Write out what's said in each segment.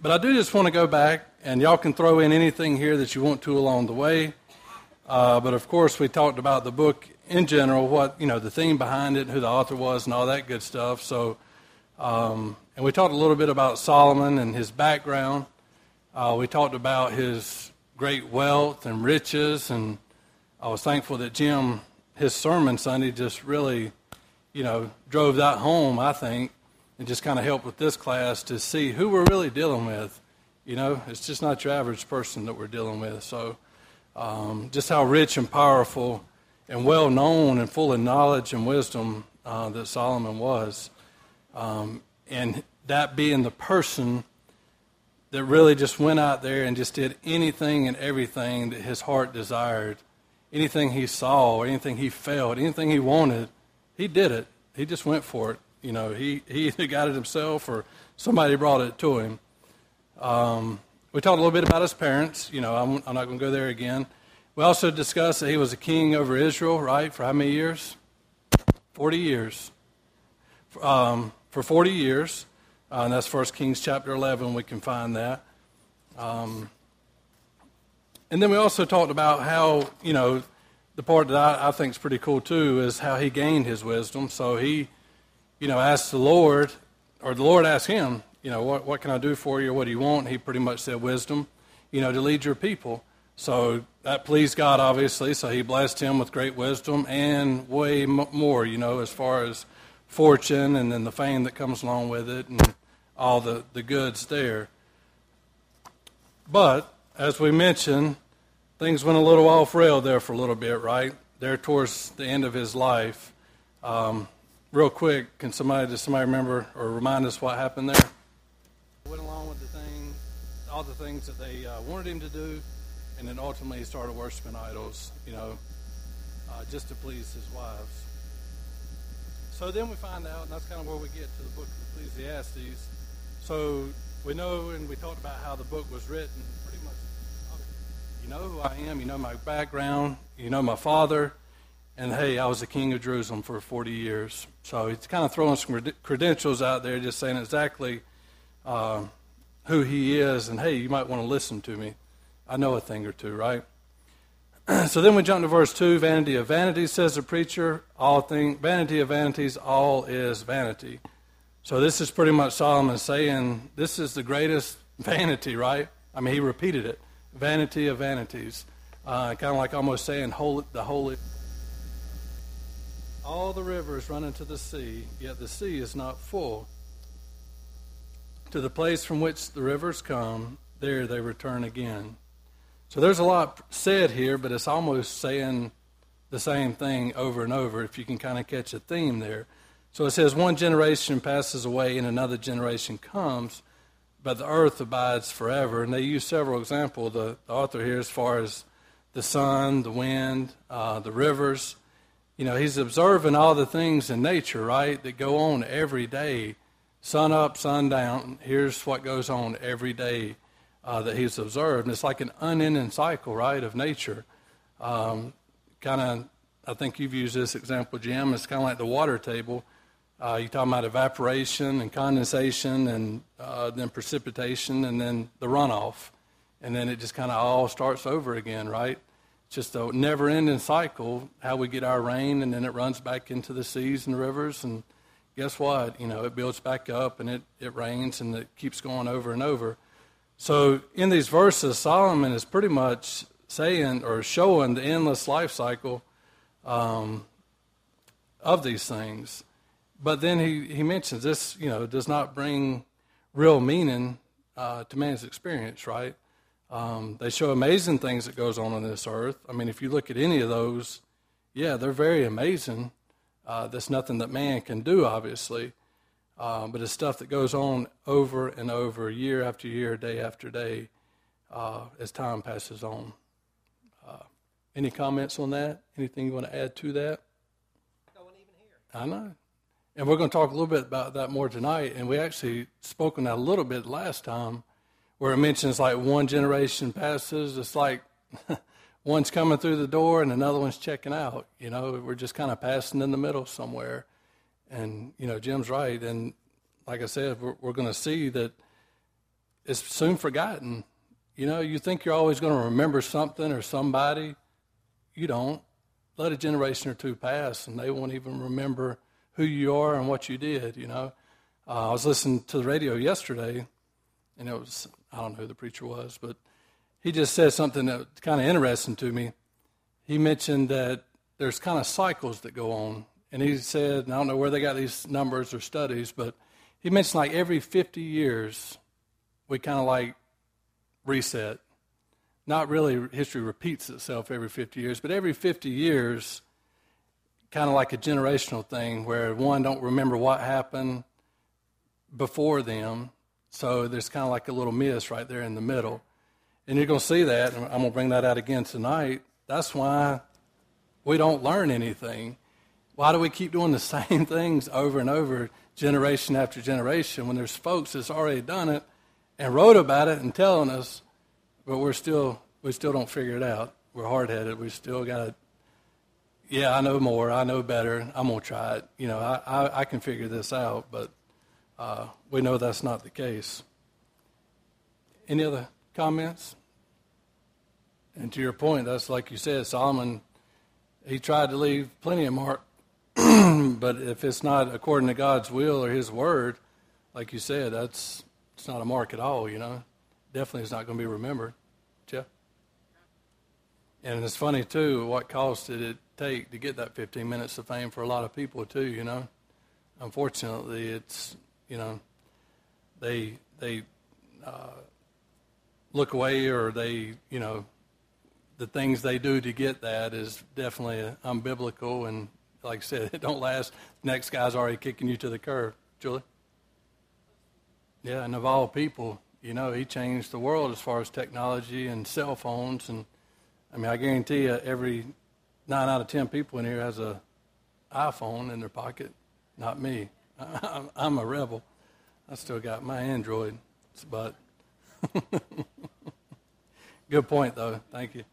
but I do just want to go back, and y'all can throw in anything here that you want to along the way. Uh, but of course, we talked about the book in general, what you know, the theme behind it, who the author was, and all that good stuff. So, um, and we talked a little bit about Solomon and his background. Uh, we talked about his great wealth and riches, and I was thankful that Jim, his sermon Sunday, just really, you know, drove that home. I think and just kind of help with this class to see who we're really dealing with. You know, it's just not your average person that we're dealing with. So, um, just how rich and powerful and well known and full of knowledge and wisdom uh, that Solomon was. Um, and that being the person that really just went out there and just did anything and everything that his heart desired. Anything he saw, anything he felt, anything he wanted, he did it. He just went for it. You know, he, he either got it himself or somebody brought it to him. Um, we talked a little bit about his parents. You know, I'm, I'm not going to go there again. We also discussed that he was a king over Israel, right? For how many years? 40 years. Um, for 40 years. Uh, and that's 1 Kings chapter 11. We can find that. Um, and then we also talked about how, you know, the part that I, I think is pretty cool too is how he gained his wisdom. So he you know, asked the Lord, or the Lord asked him, you know, what, what can I do for you? What do you want? He pretty much said wisdom, you know, to lead your people. So that pleased God, obviously. So he blessed him with great wisdom and way more, you know, as far as fortune and then the fame that comes along with it and all the, the goods there. But as we mentioned, things went a little off rail there for a little bit, right? There towards the end of his life. Um, real quick, can somebody does somebody remember or remind us what happened there? Went along with the thing, all the things that they uh, wanted him to do, and then ultimately he started worshiping idols, you know, uh, just to please his wives. So then we find out, and that's kind of where we get to the book of Ecclesiastes. So we know, and we talked about how the book was written. Pretty much, you know who I am. You know my background. You know my father. And hey, I was the king of Jerusalem for 40 years. So he's kind of throwing some credentials out there, just saying exactly uh, who he is. And hey, you might want to listen to me. I know a thing or two, right? so then we jump to verse 2 Vanity of vanities, says the preacher. All thing, vanity of vanities, all is vanity. So this is pretty much Solomon saying this is the greatest vanity, right? I mean, he repeated it vanity of vanities. Uh, kind of like almost saying holy, the holy. All the rivers run into the sea, yet the sea is not full. To the place from which the rivers come, there they return again. So there's a lot said here, but it's almost saying the same thing over and over if you can kind of catch a theme there. So it says, One generation passes away and another generation comes, but the earth abides forever. And they use several examples, the, the author here, as far as the sun, the wind, uh, the rivers you know, he's observing all the things in nature, right, that go on every day. Sun up, sun down. Here's what goes on every day uh, that he's observed. And it's like an unending cycle, right, of nature. Um, kind of, I think you've used this example, Jim. It's kind of like the water table. Uh, you're talking about evaporation and condensation and uh, then precipitation and then the runoff. And then it just kind of all starts over again, right? Just a never ending cycle how we get our rain and then it runs back into the seas and rivers and guess what? You know it builds back up and it, it rains and it keeps going over and over. So in these verses solomon is pretty much saying or showing the endless life cycle um, of these things. But then he, he mentions this you know does not bring real meaning uh, to man's experience right um, they show amazing things that goes on on this earth. I mean, if you look at any of those, yeah, they're very amazing. Uh, that's nothing that man can do, obviously, uh, but it's stuff that goes on over and over, year after year, day after day, uh, as time passes on. Uh, any comments on that? Anything you want to add to that? I know. And we're going to talk a little bit about that more tonight. And we actually spoke on that a little bit last time where it mentions like one generation passes, it's like one's coming through the door and another one's checking out. You know, we're just kind of passing in the middle somewhere. And, you know, Jim's right. And like I said, we're, we're going to see that it's soon forgotten. You know, you think you're always going to remember something or somebody. You don't. Let a generation or two pass, and they won't even remember who you are and what you did. You know, uh, I was listening to the radio yesterday, and it was I don't know who the preacher was, but he just said something that was kind of interesting to me. He mentioned that there's kind of cycles that go on, and he said, and I don't know where they got these numbers or studies, but he mentioned like every 50 years, we kind of like reset. Not really, history repeats itself every 50 years, but every 50 years, kind of like a generational thing where one don't remember what happened before them, so there's kind of like a little miss right there in the middle. And you're going to see that, and I'm going to bring that out again tonight. That's why we don't learn anything. Why do we keep doing the same things over and over, generation after generation, when there's folks that's already done it and wrote about it and telling us, but we're still we still don't figure it out. We're hard headed. We still got to. Yeah, I know more. I know better. I'm gonna try it. You know, I I, I can figure this out, but uh, we know that's not the case. Any other comments? And to your point, that's like you said, Solomon, he tried to leave plenty of mark, but if it's not according to God's will or his word, like you said, that's it's not a mark at all, you know. Definitely it's not going to be remembered. Jeff? And it's funny, too, what cost did it take to get that 15 minutes of fame for a lot of people, too, you know. Unfortunately, it's, you know, they, they uh, look away or they, you know, the things they do to get that is definitely unbiblical. And like I said, it don't last. Next guy's already kicking you to the curb. Julie? Yeah, and of all people, you know, he changed the world as far as technology and cell phones. And I mean, I guarantee you, every nine out of ten people in here has a iPhone in their pocket. Not me. I'm a rebel. I still got my Android, but good point though. Thank you.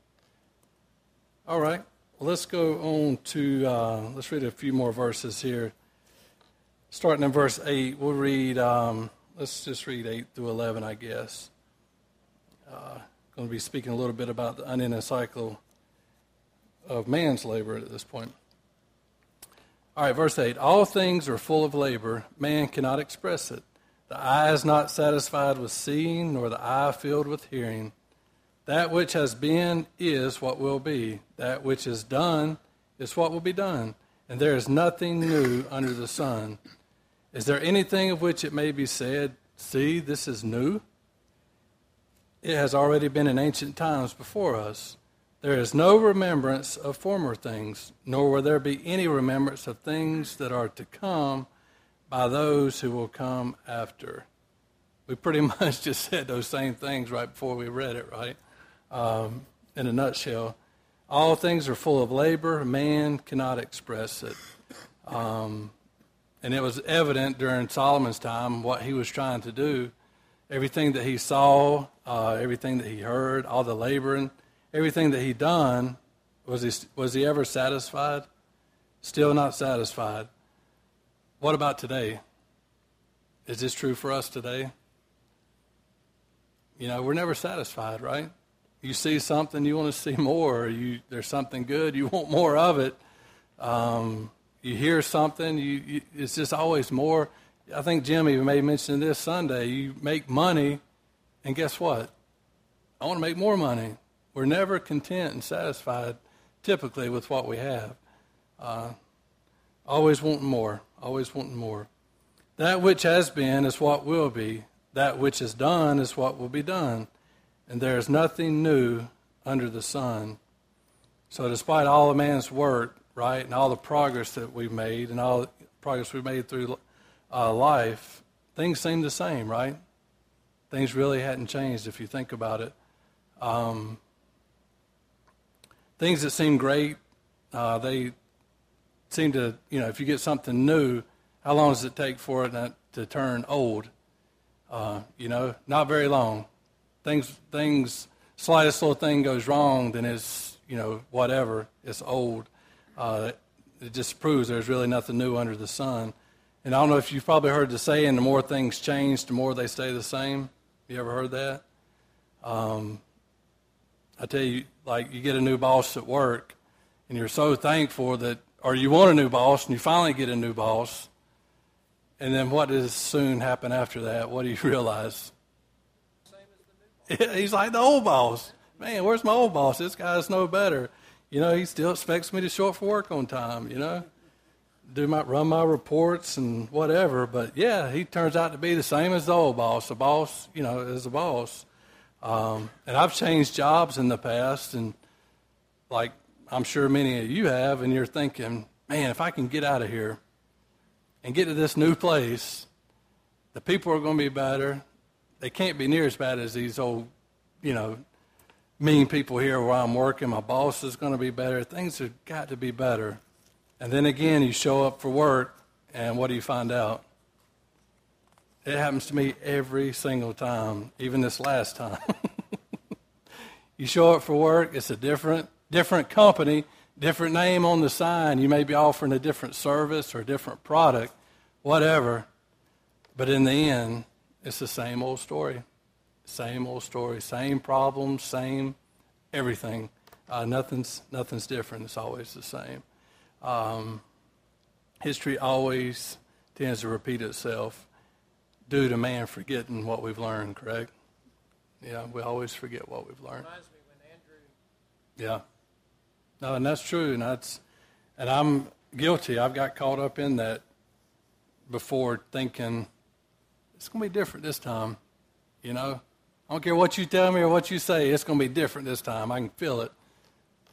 All right, well, let's go on to uh, let's read a few more verses here. Starting in verse eight, we'll read. Um, let's just read 8 through 11, I guess. Uh, going to be speaking a little bit about the unending cycle of man's labor at this point. All right, verse 8 All things are full of labor, man cannot express it. The eye is not satisfied with seeing, nor the eye filled with hearing. That which has been is what will be. That which is done is what will be done. And there is nothing new under the sun. Is there anything of which it may be said, See, this is new? It has already been in ancient times before us. There is no remembrance of former things, nor will there be any remembrance of things that are to come by those who will come after. We pretty much just said those same things right before we read it, right? Um, in a nutshell, all things are full of labor. Man cannot express it. Um, and it was evident during Solomon's time what he was trying to do. Everything that he saw, uh, everything that he heard, all the laboring, everything that he done, was he, was he ever satisfied? Still not satisfied. What about today? Is this true for us today? You know, we're never satisfied, right? You see something, you want to see more. You, there's something good, you want more of it. Um, you hear something, you, you, it's just always more. I think Jim even made mention this Sunday. You make money, and guess what? I want to make more money. We're never content and satisfied, typically, with what we have. Uh, always wanting more, always wanting more. That which has been is what will be. That which is done is what will be done. And there is nothing new under the sun. So, despite all of man's work, right? And all the progress that we've made and all the progress we've made through uh, life, things seem the same, right? Things really hadn't changed if you think about it. Um, things that seem great, uh, they seem to, you know, if you get something new, how long does it take for it to turn old? Uh, you know, not very long. Things, things, slightest little thing goes wrong, then it's, you know, whatever, it's old uh, it just proves there's really nothing new under the sun. And I don't know if you've probably heard the saying, the more things change, the more they stay the same. You ever heard that? Um, I tell you, like you get a new boss at work, and you're so thankful that, or you want a new boss, and you finally get a new boss, and then what does soon happen after that? What do you realize? He's like the old boss. Man, where's my old boss? This guy's no better. You know, he still expects me to show up for work on time. You know, do my run my reports and whatever. But yeah, he turns out to be the same as the old boss. The boss, you know, is a boss. Um, and I've changed jobs in the past, and like I'm sure many of you have, and you're thinking, man, if I can get out of here and get to this new place, the people are going to be better. They can't be near as bad as these old, you know, mean people here where I'm working. My boss is going to be better. Things have got to be better. And then again, you show up for work, and what do you find out? It happens to me every single time, even this last time. you show up for work, it's a different different company, different name on the sign. You may be offering a different service or a different product, whatever. But in the end, it's the same old story. Same old story, same problems, same everything. Uh, nothing's nothing's different. It's always the same. Um, history always tends to repeat itself due to man forgetting what we've learned, correct? Yeah, we always forget what we've learned. Yeah. No, and that's true, and that's and I'm guilty. I've got caught up in that before thinking it's going to be different this time. You know, I don't care what you tell me or what you say, it's going to be different this time. I can feel it.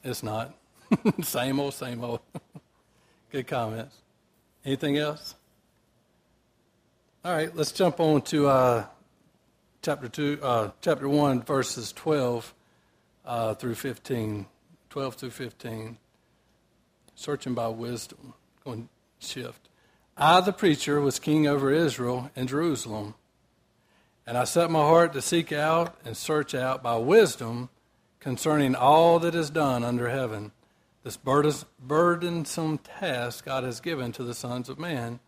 It's not. same old, same old. Good comments. Anything else? All right, let's jump on to uh, chapter two, uh, chapter one, verses twelve uh, through fifteen. Twelve through fifteen. Searching by wisdom. Going shift. I, the preacher, was king over Israel and Jerusalem, and I set my heart to seek out and search out by wisdom concerning all that is done under heaven. This burdensome task God has given to the sons of man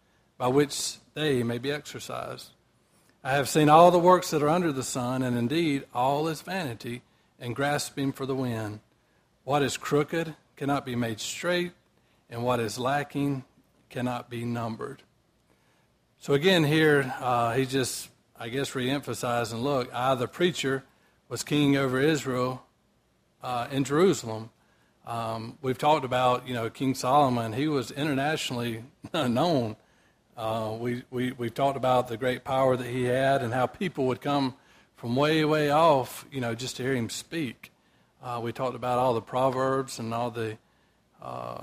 by which they may be exercised. I have seen all the works that are under the sun, and indeed all is vanity and grasping for the wind. What is crooked cannot be made straight, and what is lacking cannot be numbered. So again, here uh, he just, I guess, reemphasizing look, I, the preacher, was king over Israel uh, in Jerusalem. Um, we've talked about, you know, King Solomon. He was internationally known uh, we, we, we've talked about the great power that he had and how people would come from way, way off, you know, just to hear him speak. Uh, we talked about all the proverbs and all the, uh,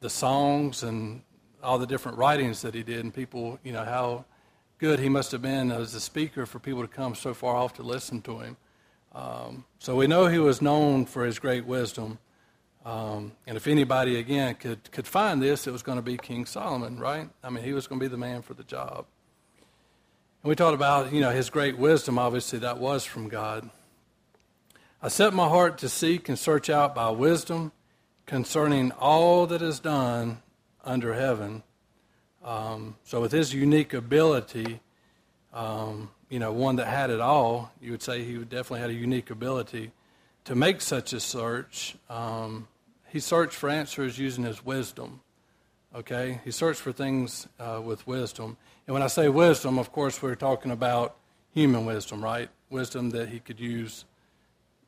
the songs and all the different writings that he did, and people, you know, how good he must have been as a speaker for people to come so far off to listen to him. Um, so we know he was known for his great wisdom. Um, and if anybody, again, could, could find this, it was going to be King Solomon, right? I mean, he was going to be the man for the job. And we talked about, you know, his great wisdom, obviously, that was from God. I set my heart to seek and search out by wisdom concerning all that is done under heaven. Um, so, with his unique ability, um, you know, one that had it all, you would say he definitely had a unique ability to make such a search. Um, he searched for answers using his wisdom. Okay? He searched for things uh, with wisdom. And when I say wisdom, of course, we're talking about human wisdom, right? Wisdom that he could use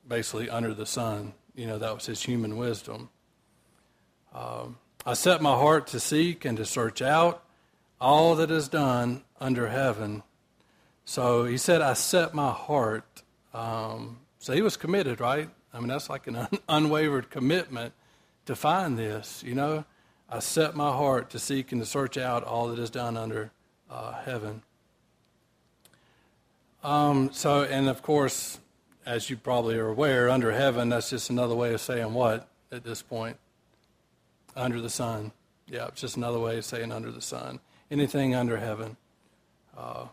basically under the sun. You know, that was his human wisdom. Um, I set my heart to seek and to search out all that is done under heaven. So he said, I set my heart. Um, so he was committed, right? I mean, that's like an un- unwavered commitment to find this. You know, I set my heart to seek and to search out all that is done under uh, heaven. Um, so, and of course, as you probably are aware, under heaven, that's just another way of saying what at this point? Under the sun. Yeah, it's just another way of saying under the sun. Anything under heaven. Uh,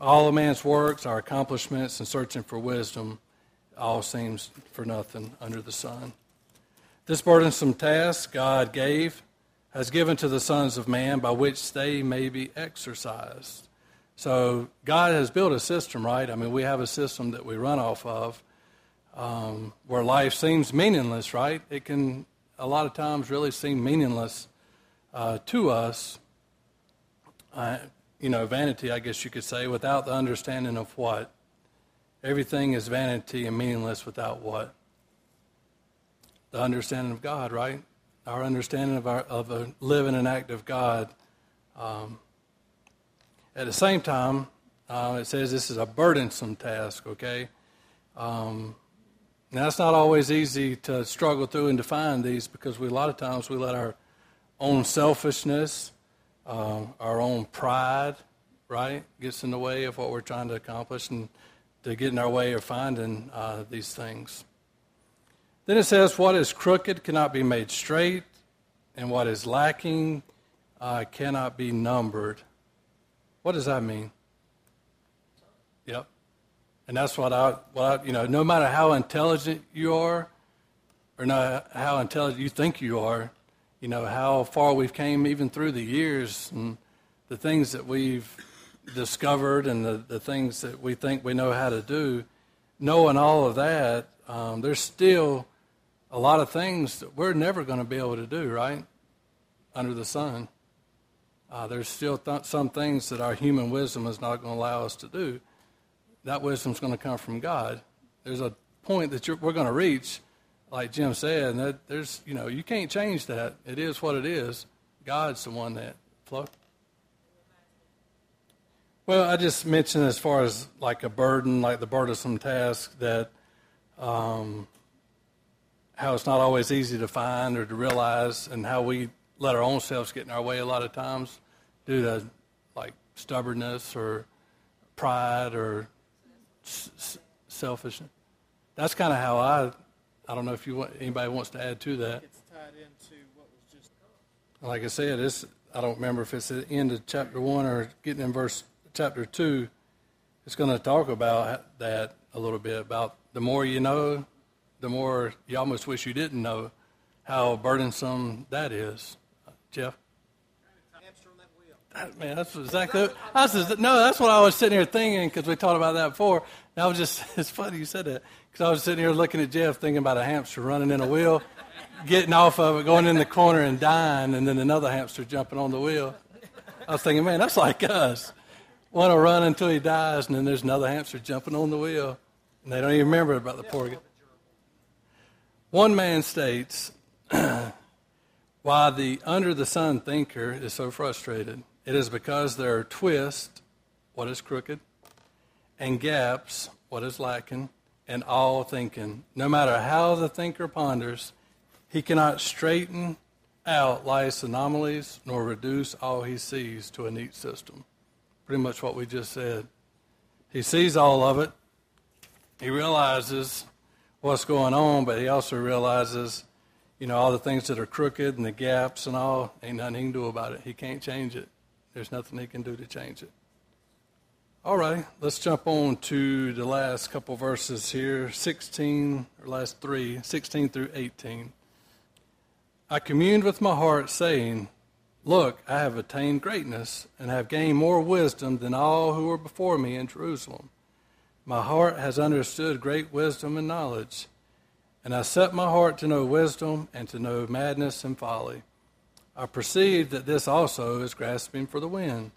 all a man's works, our accomplishments, and searching for wisdom all seems for nothing under the sun. This burdensome task God gave has given to the sons of man by which they may be exercised. So God has built a system, right? I mean, we have a system that we run off of um, where life seems meaningless, right? It can a lot of times really seem meaningless uh, to us. Uh, you know, vanity, I guess you could say, without the understanding of what? Everything is vanity and meaningless without what? The understanding of God, right? Our understanding of, our, of a living and active God. Um, at the same time, uh, it says this is a burdensome task, okay? Um, now, it's not always easy to struggle through and define these because we, a lot of times we let our own selfishness, uh, our own pride, right, gets in the way of what we're trying to accomplish and to get in our way of finding uh, these things. Then it says, What is crooked cannot be made straight, and what is lacking uh, cannot be numbered. What does that mean? Yep. And that's what I, what I, you know, no matter how intelligent you are, or not how intelligent you think you are, you know, how far we've came even through the years and the things that we've discovered and the, the things that we think we know how to do, knowing all of that, um, there's still a lot of things that we're never going to be able to do, right? Under the sun. Uh, there's still th- some things that our human wisdom is not going to allow us to do. That wisdom is going to come from God. There's a point that we're going to reach, like Jim said, and that there's, you know, you can't change that. It is what it is. God's the one that, Flo? Well, I just mentioned as far as like a burden, like the burdensome task, that um, how it's not always easy to find or to realize, and how we let our own selves get in our way a lot of times due to like stubbornness or pride or s- selfishness. That's kind of how I. I don't know if you want, anybody wants to add to that. It's tied into what was just. Like I said, it's I don't remember if it's at the end of chapter one or getting in verse chapter 2, it's going to talk about that a little bit about the more you know, the more you almost wish you didn't know how burdensome that is. Jeff? Man, that's exactly. That's, no, that's what I was sitting here thinking because we talked about that before. And I was just, it's funny you said that because I was sitting here looking at Jeff thinking about a hamster running in a wheel, getting off of it, going in the corner and dying, and then another hamster jumping on the wheel. I was thinking, man, that's like us want to run until he dies, and then there's another hamster jumping on the wheel, and they don't even remember about the poor guy. One man states, why the under the sun thinker is so frustrated. It is because there are twists, what is crooked, and gaps, what is lacking, and all thinking. No matter how the thinker ponders, he cannot straighten out life's anomalies nor reduce all he sees to a neat system pretty much what we just said. He sees all of it. He realizes what's going on, but he also realizes, you know, all the things that are crooked and the gaps and all. Ain't nothing he can do about it. He can't change it. There's nothing he can do to change it. All right, let's jump on to the last couple verses here 16, or last three, 16 through 18. I communed with my heart, saying, Look, I have attained greatness and have gained more wisdom than all who were before me in Jerusalem. My heart has understood great wisdom and knowledge, and I set my heart to know wisdom and to know madness and folly. I perceive that this also is grasping for the wind.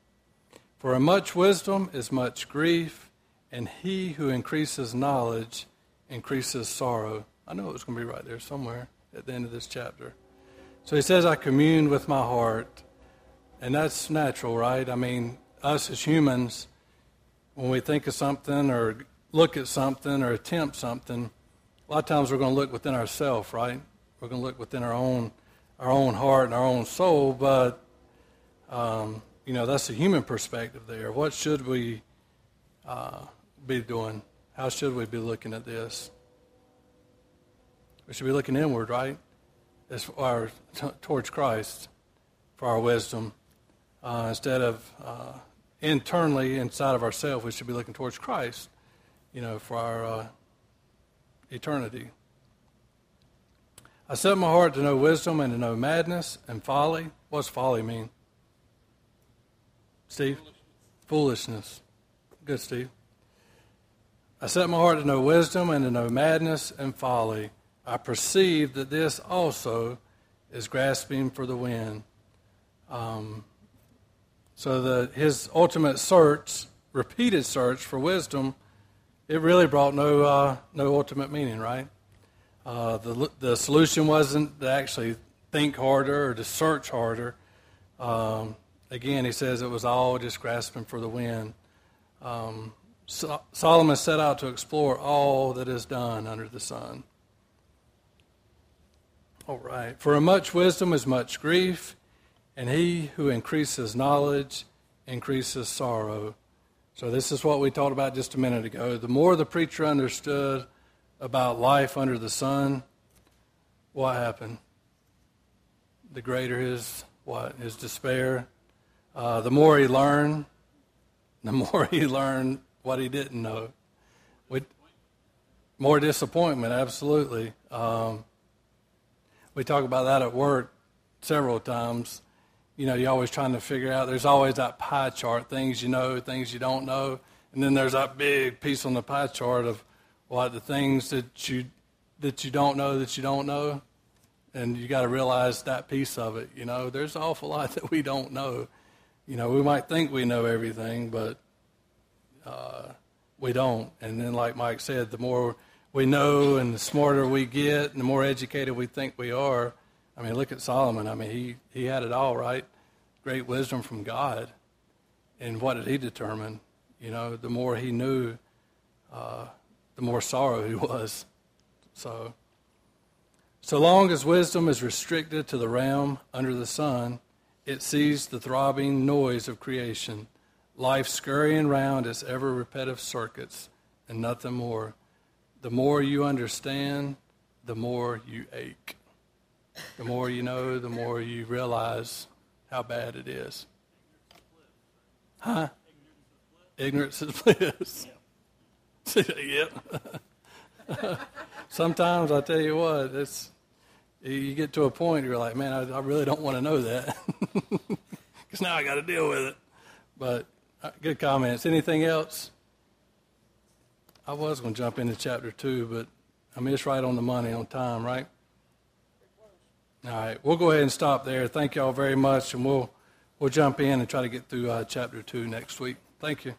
For in much wisdom is much grief, and he who increases knowledge increases sorrow. I know it was going to be right there somewhere at the end of this chapter. So he says, I commune with my heart. And that's natural, right? I mean, us as humans, when we think of something or look at something or attempt something, a lot of times we're going to look within ourselves, right? We're going to look within our own, our own heart and our own soul. But, um, you know, that's a human perspective there. What should we uh, be doing? How should we be looking at this? We should be looking inward, right? as far t- towards Christ for our wisdom. Uh, instead of uh, internally inside of ourselves, we should be looking towards Christ, you know, for our uh, eternity. I set my heart to know wisdom and to know madness and folly. What's folly mean? Steve? foolishness. Good, Steve. I set my heart to know wisdom and to know madness and folly. I perceive that this also is grasping for the wind. Um, so the, his ultimate search, repeated search for wisdom, it really brought no, uh, no ultimate meaning, right? Uh, the, the solution wasn't to actually think harder or to search harder. Um, again, he says it was all just grasping for the wind. Um, so, Solomon set out to explore all that is done under the sun. All right. For a much wisdom is much grief, and he who increases knowledge increases sorrow. So, this is what we talked about just a minute ago. The more the preacher understood about life under the sun, what happened? The greater his what? His despair. Uh, the more he learned, the more he learned what he didn't know. We, more disappointment, absolutely. Um, we talk about that at work several times. You know, you're always trying to figure out, there's always that pie chart, things you know, things you don't know. And then there's that big piece on the pie chart of what the things that you that you don't know that you don't know. And you got to realize that piece of it. You know, there's an awful lot that we don't know. You know, we might think we know everything, but uh, we don't. And then, like Mike said, the more we know and the smarter we get and the more educated we think we are. I mean, look at Solomon. I mean, he, he had it all, right? Great wisdom from God. And what did he determine? You know, the more he knew, uh, the more sorrow he was. So, so long as wisdom is restricted to the realm under the sun, it sees the throbbing noise of creation, life scurrying round its ever repetitive circuits, and nothing more the more you understand, the more you ache. The more you know, the more you realize how bad it is. Huh? Ignorance is bliss. yep. Sometimes I tell you what, it's you get to a point where you're like, man, I, I really don't want to know that because now I got to deal with it. But uh, good comments. Anything else? I was going to jump into chapter 2, but I mean, it's right on the money on time, right? All right, we'll go ahead and stop there. Thank you all very much, and we'll, we'll jump in and try to get through uh, chapter 2 next week. Thank you.